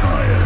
Fire.